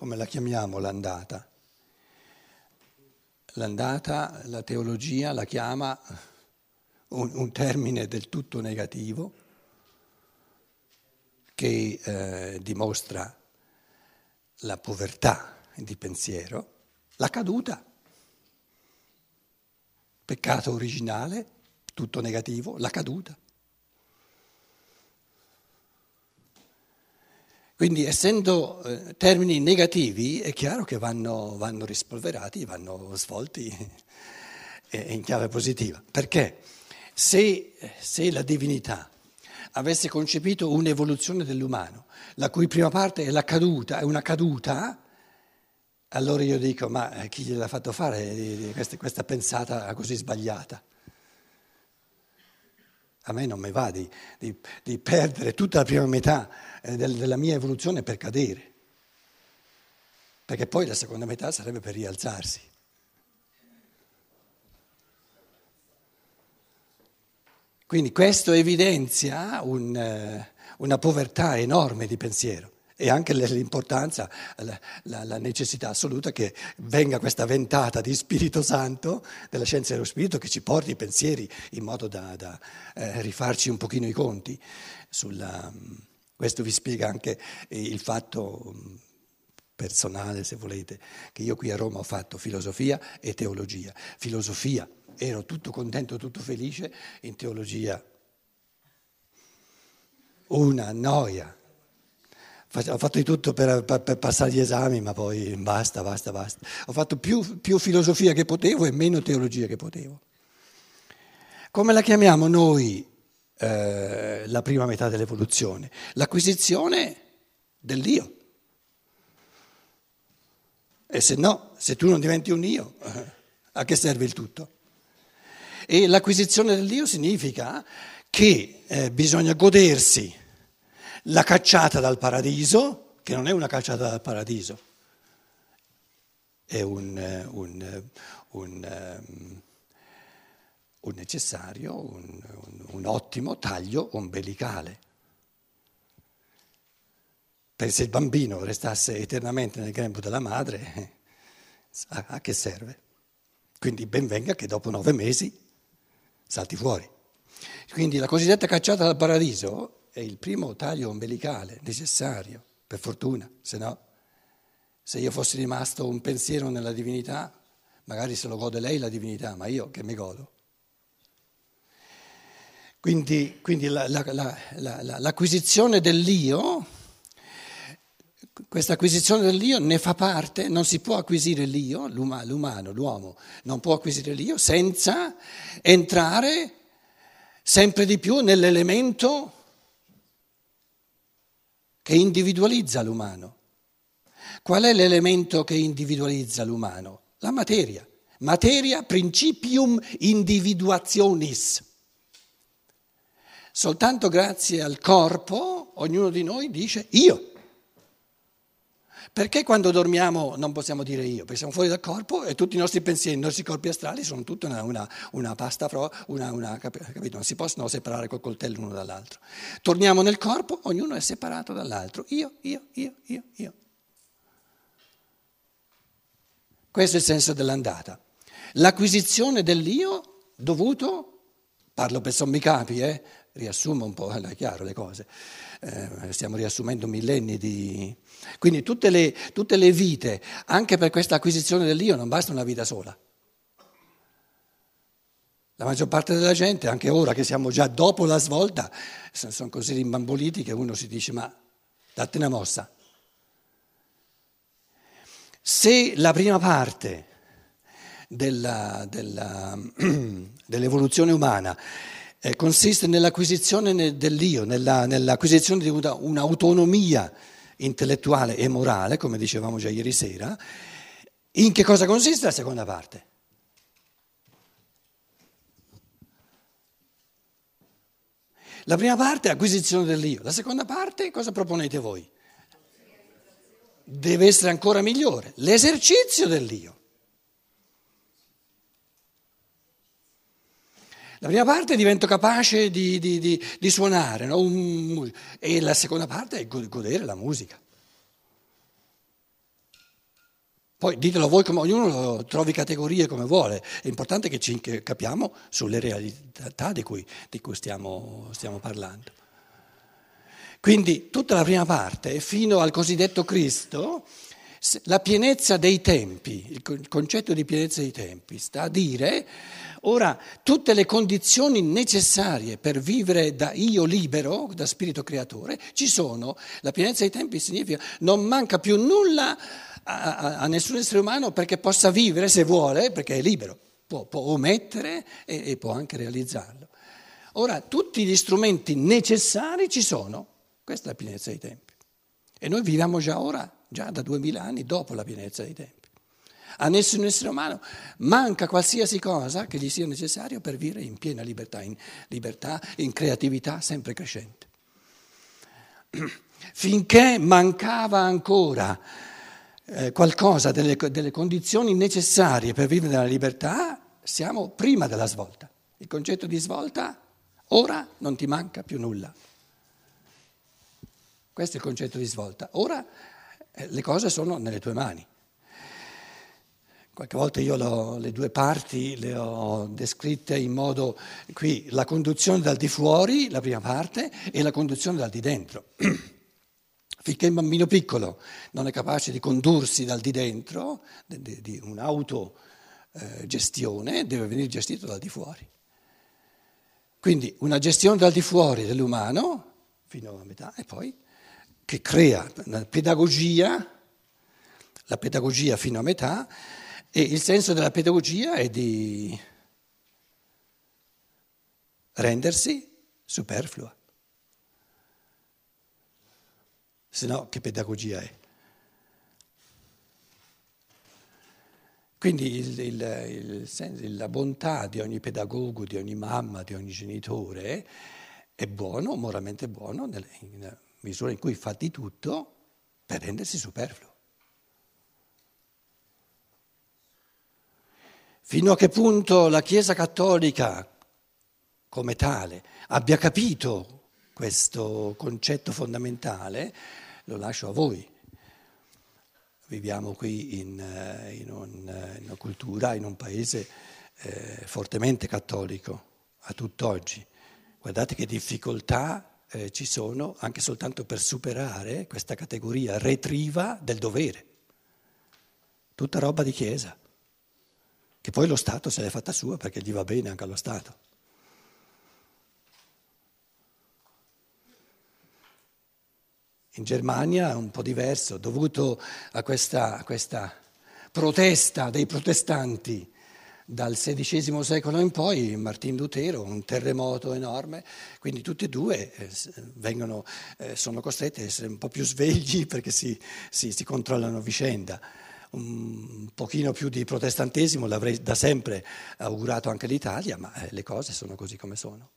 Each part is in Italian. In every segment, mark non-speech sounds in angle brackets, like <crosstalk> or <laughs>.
come la chiamiamo l'andata? L'andata, la teologia la chiama un, un termine del tutto negativo che eh, dimostra la povertà di pensiero, la caduta, peccato originale, tutto negativo, la caduta. Quindi essendo eh, termini negativi è chiaro che vanno, vanno rispolverati, vanno svolti in chiave positiva. Perché se, se la divinità avesse concepito un'evoluzione dell'umano, la cui prima parte è la caduta, è una caduta, allora io dico, ma eh, chi gliel'ha fatto fare questa, questa pensata così sbagliata? A me non mi va di, di, di perdere tutta la prima metà eh, del, della mia evoluzione per cadere, perché poi la seconda metà sarebbe per rialzarsi. Quindi questo evidenzia un, eh, una povertà enorme di pensiero e anche l'importanza, la, la, necessità assoluta che venga questa ventata di Spirito Santo, della scienza dello Spirito, che ci porti i pensieri in modo da, da eh, rifarci un pochino i conti. Sulla, questo vi spiega anche il fatto personale, se volete, che io qui a Roma ho fatto filosofia e teologia. Filosofia, ero tutto contento, tutto felice, in teologia una noia ho fatto di tutto per, per, per, passare gli esami, ma poi basta, basta, basta. Ho fatto più, più filosofia che potevo e meno teologia che potevo. Come la chiamiamo noi eh, la prima metà dell'evoluzione? L'acquisizione dell'io. E se no, se tu non diventi un io, <laughs> a che serve il tutto? E l'acquisizione dell'io significa che eh, bisogna godersi la cacciata dal paradiso, che non è una cacciata dal paradiso, è un, un, un, ehm, un necessario, un, ottimo taglio ombelicale. Perché se il bambino restasse eternamente nel grembo della madre, a che serve? Quindi ben venga che dopo nove mesi salti fuori. Quindi la cosiddetta cacciata dal paradiso è il primo taglio ombelicale necessario, per fortuna, se no, se io fossi rimasto un pensiero nella divinità, magari se lo gode lei la divinità, ma io che mi godo. Quindi, quindi la, la, la, l'acquisizione dell'io, questa acquisizione dell'io ne fa parte, non si può acquisire l'io, l'umano, l'uomo, non può acquisire l'io senza entrare sempre di più nell'elemento che individualizza l'umano. Qual è l'elemento che individualizza l'umano? La materia. Materia principium individuationis. Soltanto grazie al corpo ognuno di noi dice io. Perché quando dormiamo non possiamo dire io? Perché siamo fuori dal corpo e tutti i nostri pensieri, i nostri corpi astrali sono tutta una, una, una pasta, una, una, capito? Non si possono separare col coltello l'uno dall'altro. Torniamo nel corpo, ognuno è separato dall'altro. Io, io, io, io, io. Questo è il senso dell'andata. L'acquisizione dell'io dovuto, parlo per sommi capi, eh? riassumo un po', <laughs> è chiaro le cose, eh, stiamo riassumendo millenni di quindi tutte le, tutte le vite, anche per questa acquisizione dell'io, non basta una vita sola. La maggior parte della gente, anche ora che siamo già dopo la svolta, sono così rimbamboliti che uno si dice ma date una mossa. Se la prima parte della, della, <clears throat> dell'evoluzione umana eh, consiste nell'acquisizione dell'io, nella, nell'acquisizione di un'autonomia intellettuale e morale, come dicevamo già ieri sera, in che cosa consiste la seconda parte? La prima parte è acquisizione dell'io, la seconda parte cosa proponete voi? Deve essere ancora migliore, l'esercizio dell'io. La prima parte divento capace di, di, di, di suonare, no? E la seconda parte è godere la musica. Poi ditelo voi come ognuno trovi categorie come vuole, è importante che ci capiamo sulle realtà di cui, di cui stiamo, stiamo parlando. Quindi tutta la prima parte, fino al cosiddetto Cristo, la pienezza dei tempi, il concetto di pienezza dei tempi, sta a dire ora tutte le condizioni necessarie per vivere da io libero, da spirito creatore, ci sono. La pienezza dei tempi significa non manca più nulla a, a, a, nessun essere umano perché possa vivere se vuole, perché è libero, può, può omettere e, e può anche realizzarlo. Ora, tutti gli strumenti necessari ci sono, questa è la pienezza dei tempi. E noi viviamo già ora, già da duemila anni dopo la pienezza dei tempi. A nessun essere umano manca qualsiasi cosa che gli sia necessario per vivere in piena libertà, in libertà, in creatività sempre crescente. <clears throat> Finché mancava ancora eh, qualcosa delle, delle condizioni necessarie per vivere nella libertà, siamo prima della svolta. Il concetto di svolta, ora non ti manca più nulla. Questo è il concetto di svolta. Ora le cose sono nelle tue mani. Qualche volta io le due parti le ho descritte in modo, qui la conduzione dal di fuori, la prima parte, e la conduzione dal di dentro. <clears throat> Finché il bambino piccolo non è capace di condursi dal di dentro, di, un'autogestione, deve venire gestito dal di fuori. Quindi una gestione dal di fuori dell'umano, fino a metà, e poi che crea la pedagogia, la pedagogia fino a metà, e il senso della pedagogia è di rendersi superflua. se no che pedagogia è? Quindi il, il, il, la bontà di ogni pedagogo, di ogni mamma, di ogni genitore è buono, moralmente buono, nella misura in cui fa di tutto per rendersi superfluo. Fino a che punto la Chiesa cattolica, come tale, abbia capito questo concetto fondamentale, lo lascio a voi. Viviamo qui in, eh, in, un, eh, in una cultura, in un paese eh, fortemente cattolico, a tutt'oggi. Guardate che difficoltà eh, ci sono anche soltanto per superare questa categoria retriva del dovere. Tutta roba di chiesa, che poi lo Stato se l'è fatta sua perché gli va bene anche allo Stato. In Germania è un po' diverso, dovuto a questa, a questa protesta dei protestanti dal XVI secolo in poi, Martin Lutero, un terremoto enorme, quindi tutti e due eh, vengono, eh, sono costretti a essere un po' più svegli <laughs> perché si, si, si controllano vicenda. Un pochino più di protestantesimo l'avrei da sempre augurato anche l'Italia, ma eh, le cose sono così come sono.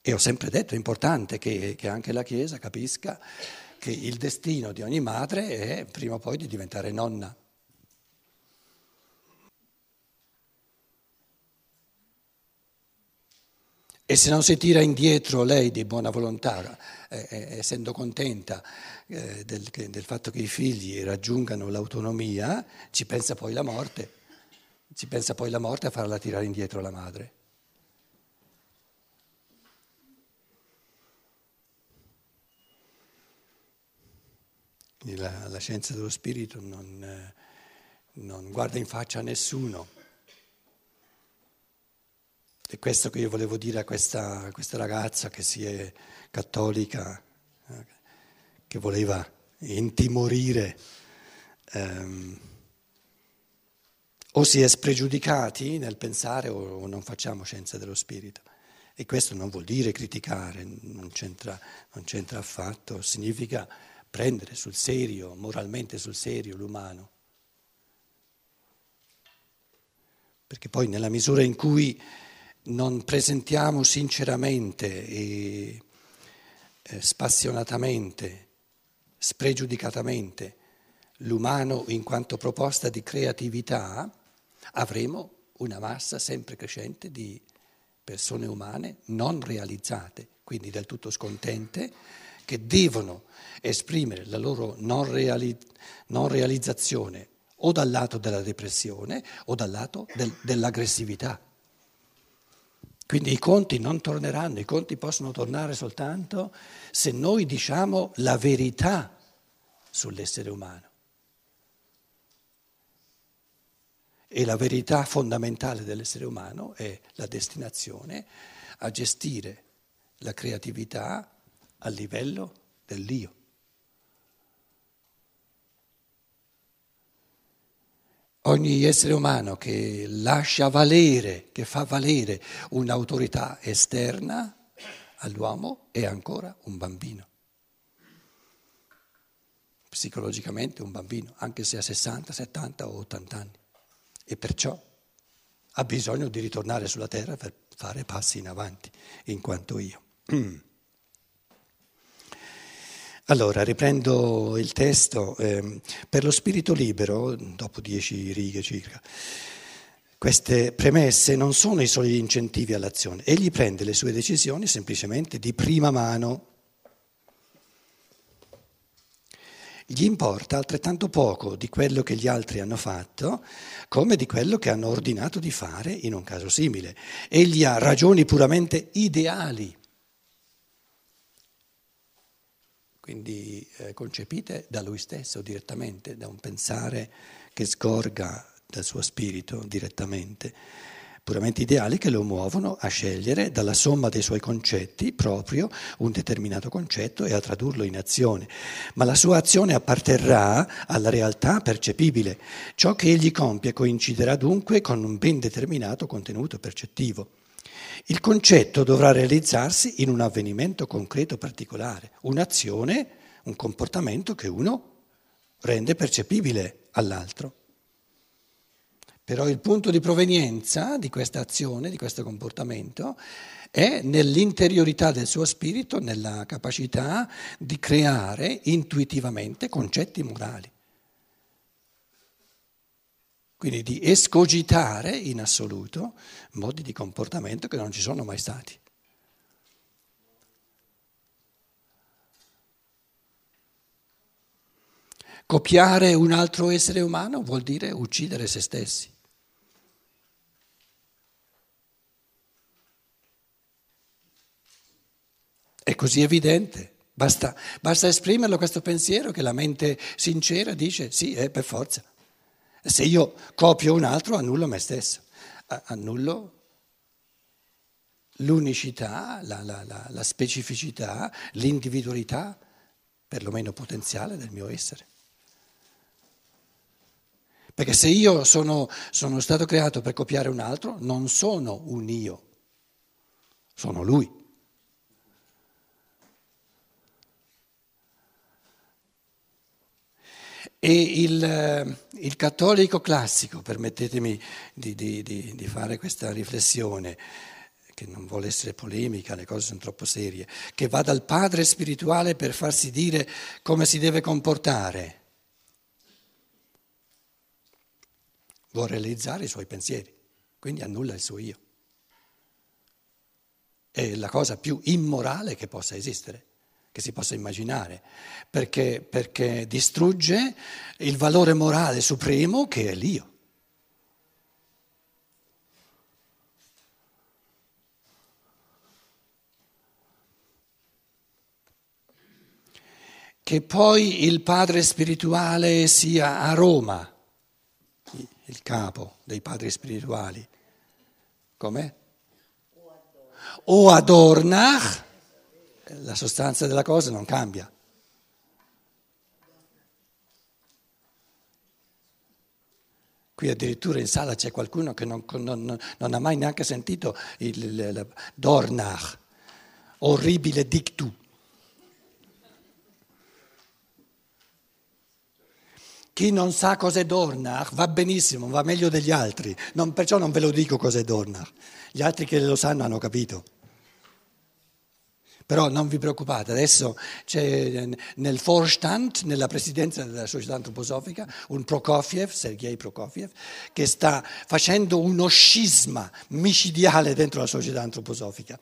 E ho sempre detto, è importante che, che anche la Chiesa capisca che il destino di ogni madre è prima o poi di diventare nonna. E se non si tira indietro lei di buona volontà, eh, eh, essendo contenta eh, del, del, fatto che i figli raggiungano l'autonomia, ci pensa poi la morte, ci pensa poi la morte a farla tirare indietro la madre. La, la scienza dello spirito non, eh, non guarda in faccia a nessuno. È questo che io volevo dire a questa, a questa ragazza che si è cattolica, eh, che voleva intimorire. Ehm, o si è spregiudicati nel pensare o non facciamo scienza dello spirito. E questo non vuol dire criticare, non c'entra, non c'entra affatto, significa prendere sul serio, moralmente sul serio l'umano. Perché poi nella misura in cui non presentiamo sinceramente e eh, spassionatamente, spregiudicatamente l'umano in quanto proposta di creatività, avremo una massa sempre crescente di persone umane non realizzate, quindi del tutto scontente, che devono esprimere la loro non, reali- non realizzazione o dal lato della depressione o dal lato del, dell'aggressività. Quindi i conti non torneranno, i conti possono tornare soltanto se noi diciamo la verità sull'essere umano. E la verità fondamentale dell'essere umano è la destinazione a gestire la creatività a livello dell'io. Ogni essere umano che lascia valere, che fa valere un'autorità esterna all'uomo è ancora un bambino. Psicologicamente un bambino, anche se ha 60, 70 o 80 anni. E perciò ha bisogno di ritornare sulla terra per fare passi in avanti, in quanto io. <clears throat> Allora, riprendo il testo. Eh, per lo spirito libero, dopo dieci righe circa, queste premesse non sono i soli incentivi all'azione. Egli prende le sue decisioni semplicemente di prima mano. Gli importa altrettanto poco di quello che gli altri hanno fatto come di quello che hanno ordinato di fare in un caso simile. Egli ha ragioni puramente ideali quindi eh, concepite da lui stesso direttamente, da un pensare che scorga dal suo spirito direttamente, puramente ideali che lo muovono a scegliere dalla somma dei suoi concetti proprio un determinato concetto e a tradurlo in azione. Ma la sua azione apparterrà alla realtà percepibile. Ciò che egli compie coinciderà dunque con un ben determinato contenuto percettivo. Il concetto dovrà realizzarsi in un avvenimento concreto particolare, un'azione, un comportamento che uno rende percepibile all'altro. Però il punto di provenienza di questa azione, di questo comportamento, è nell'interiorità del suo spirito, nella capacità di creare intuitivamente concetti morali quindi di escogitare in assoluto modi di comportamento che non ci sono mai stati. Copiare un altro essere umano vuol dire uccidere se stessi. È così evidente, basta, basta esprimerlo questo pensiero che la mente sincera dice sì, è per forza. Se io copio un altro, annullo me stesso, annullo l'unicità, la, la, la, la specificità, l'individualità, perlomeno potenziale, del mio essere. Perché se io sono, sono, stato creato per copiare un altro, non sono un io, sono lui. E il, eh, il cattolico classico, permettetemi di, di, di, di fare questa riflessione, che non vuole essere polemica, le cose sono troppo serie, che va dal padre spirituale per farsi dire come si deve comportare, vuole realizzare i suoi pensieri, quindi annulla il suo io. È la cosa più immorale che possa esistere che si possa immaginare, perché, perché distrugge il valore morale supremo che è l'io. Che poi il padre spirituale sia a Roma, il capo dei padri spirituali, com'è? O ad Ornach la sostanza della cosa non cambia. Qui addirittura in sala c'è qualcuno che non, non, non ha mai neanche sentito il, il, Dornach, orribile dictu. Chi non sa cos'è Dornach va benissimo, va meglio degli altri, non, perciò non ve lo dico cos'è Dornach. Gli altri che lo sanno hanno capito. Però non vi preoccupate, adesso c'è nel Vorstand, nella presidenza della società antroposofica, un Prokofiev, Sergei Prokofiev, che sta facendo uno scisma micidiale dentro la società antroposofica.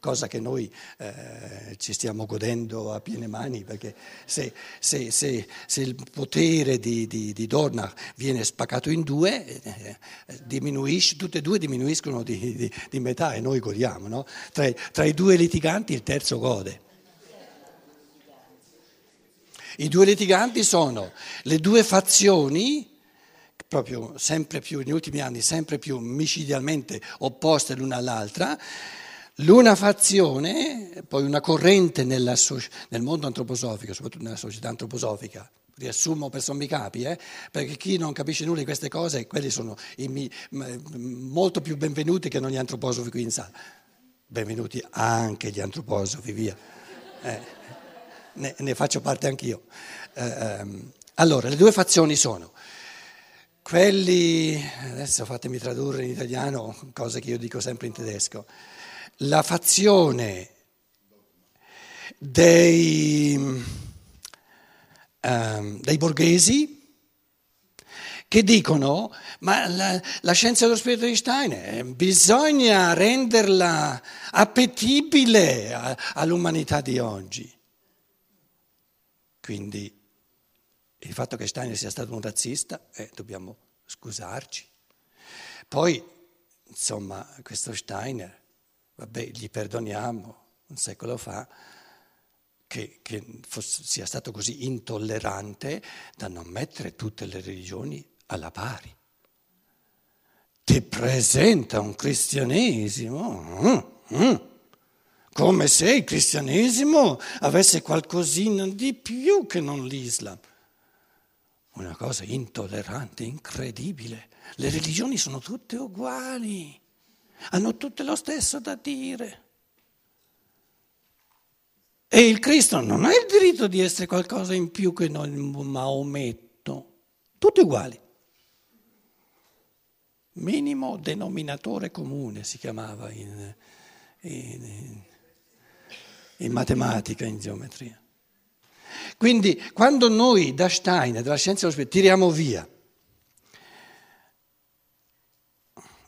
Cosa che noi eh, ci stiamo godendo a piene mani, perché se, se, se, se il potere di, di, di, Dorna viene spaccato in due, eh, diminuisce, tutte e due diminuiscono di, di metà e noi godiamo. No? Tra, tra i due litiganti il terzo gode. I due litiganti sono le due fazioni proprio sempre più, negli ultimi anni, sempre più micidialmente opposte l'una all'altra, l'una fazione, poi una corrente nel mondo antroposofico, soprattutto nella società antroposofica, riassumo per sommi capi, eh? perché chi non capisce nulla di queste cose, quelli sono i, molto più benvenuti che non gli antroposofi qui in sala. Benvenuti anche gli antroposofi, via. Eh, ne, ne, faccio parte anch'io. Eh, ehm, allora, le due fazioni sono quelli, adesso fatemi tradurre in italiano cose che io dico sempre in tedesco, la fazione dei, um, dei borghesi che dicono ma la, la, scienza dello spirito di Steiner bisogna renderla appetibile a, all'umanità di oggi. Quindi il fatto che Steiner sia stato un razzista, eh, dobbiamo scusarci. Poi, insomma, questo Steiner, vabbè, gli perdoniamo un secolo fa che, che fosse, sia stato così intollerante da non mettere tutte le religioni alla pari. Ti presenta un cristianesimo mm, mm, come se il cristianesimo avesse qualcosina di più che non l'Islam. Una cosa intollerante, incredibile. Le religioni sono tutte uguali, hanno tutte lo stesso da dire. E il Cristo non ha il diritto di essere qualcosa in più che non Maometto. Tutti uguali. Minimo denominatore comune si chiamava in, in, in matematica, in geometria. Quindi quando noi da Steiner, dalla scienza dello spirito, tiriamo via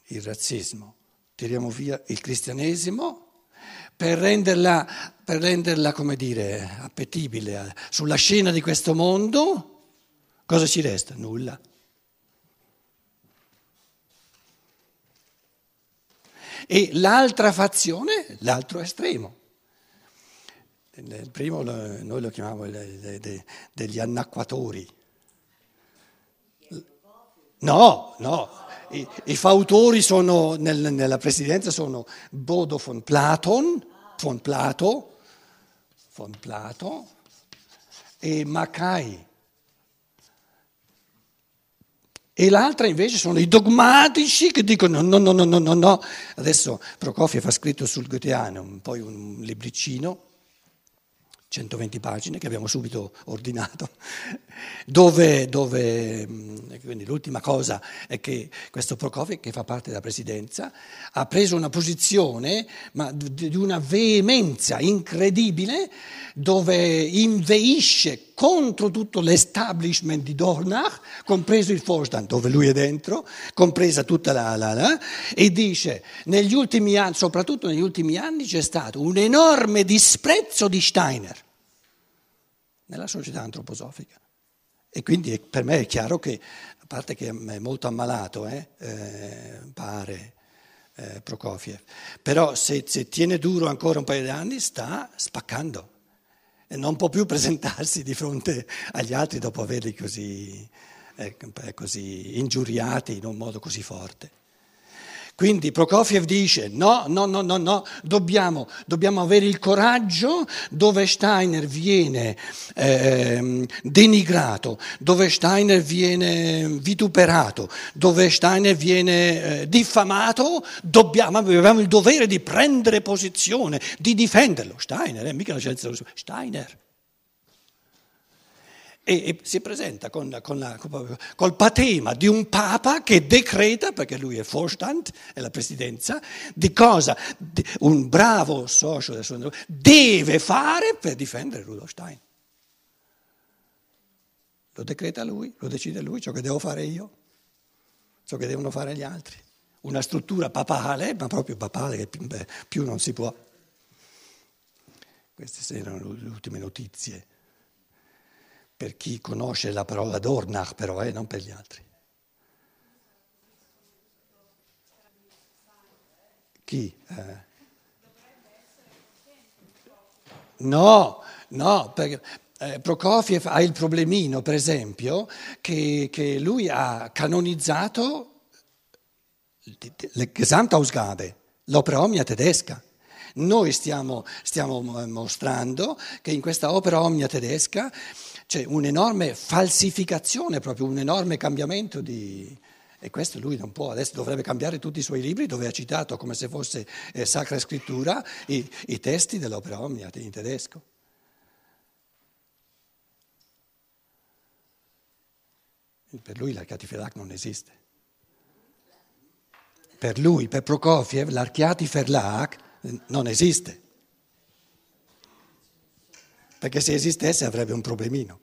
il razzismo, tiriamo via il cristianesimo per renderla, per renderla come dire, appetibile sulla scena di questo mondo, cosa ci resta? Nulla. E l'altra fazione, l'altro estremo. Il primo noi lo chiamiamo degli annacquatori. No, no, i, i fautori sono, nel, nella presidenza sono Bodo von Platon, von Plato, von Plato e Mackay. E l'altra invece sono i dogmatici che dicono no, no, no, no, no, no. Adesso Prokofiev ha scritto sul Goetheanum poi un libricino 120 pagine che abbiamo subito ordinato, <laughs> dove, dove quindi l'ultima cosa è che questo Prokofiev, che fa parte della presidenza, ha preso una posizione ma di una veemenza incredibile dove inveisce contro tutto l'establishment di Dornach, compreso il Vorstand, dove lui è dentro, compresa tutta la, la, la e dice, negli ultimi anni, soprattutto negli ultimi anni, c'è stato un enorme disprezzo di Steiner nella società antroposofica. E quindi per me è chiaro che, a parte che è molto ammalato, eh, eh, pare eh, Prokofiev, però se, se tiene duro ancora un paio di anni sta spaccando non può più <laughs> presentarsi di fronte agli altri dopo averli così, eh, così ingiuriati in un modo così forte. Quindi Prokofiev dice no, no, no, no, no, dobbiamo, dobbiamo avere il coraggio dove Steiner viene eh, denigrato, dove Steiner viene vituperato, dove Steiner viene eh, diffamato, dobbiamo, abbiamo il dovere di prendere posizione, di difenderlo. Steiner, eh, mica la scienza, Steiner e, e si presenta con, con la, col patema di un papa che decreta, perché lui è Vorstand, è la presidenza, di cosa un bravo socio del suo deve fare per difendere Rudolf Stein. Lo decreta lui, lo decide lui, ciò che devo fare io, ciò che devono fare gli altri. Una struttura papale, ma proprio papale che più non si può. Queste erano le ultime notizie. Per chi conosce la parola Dornach però, eh, non per gli altri. Chi? Eh. No, no, perché eh, Prokofiev ha il problemino, per esempio, che, che lui ha canonizzato le Gesamtausgabe, l'opera omnia tedesca. Noi stiamo, stiamo, mostrando che in questa opera omnia tedesca c'è un'enorme falsificazione, proprio un enorme cambiamento di... E questo lui non può, adesso dovrebbe cambiare tutti i suoi libri dove ha citato come se fosse eh, Sacra Scrittura i, i testi dell'opera omnia in tedesco. Per lui l'Archiati Verlag non esiste. Per lui, per Prokofiev, l'Archiati Verlag non esiste. Perché se esistesse avrebbe un problemino.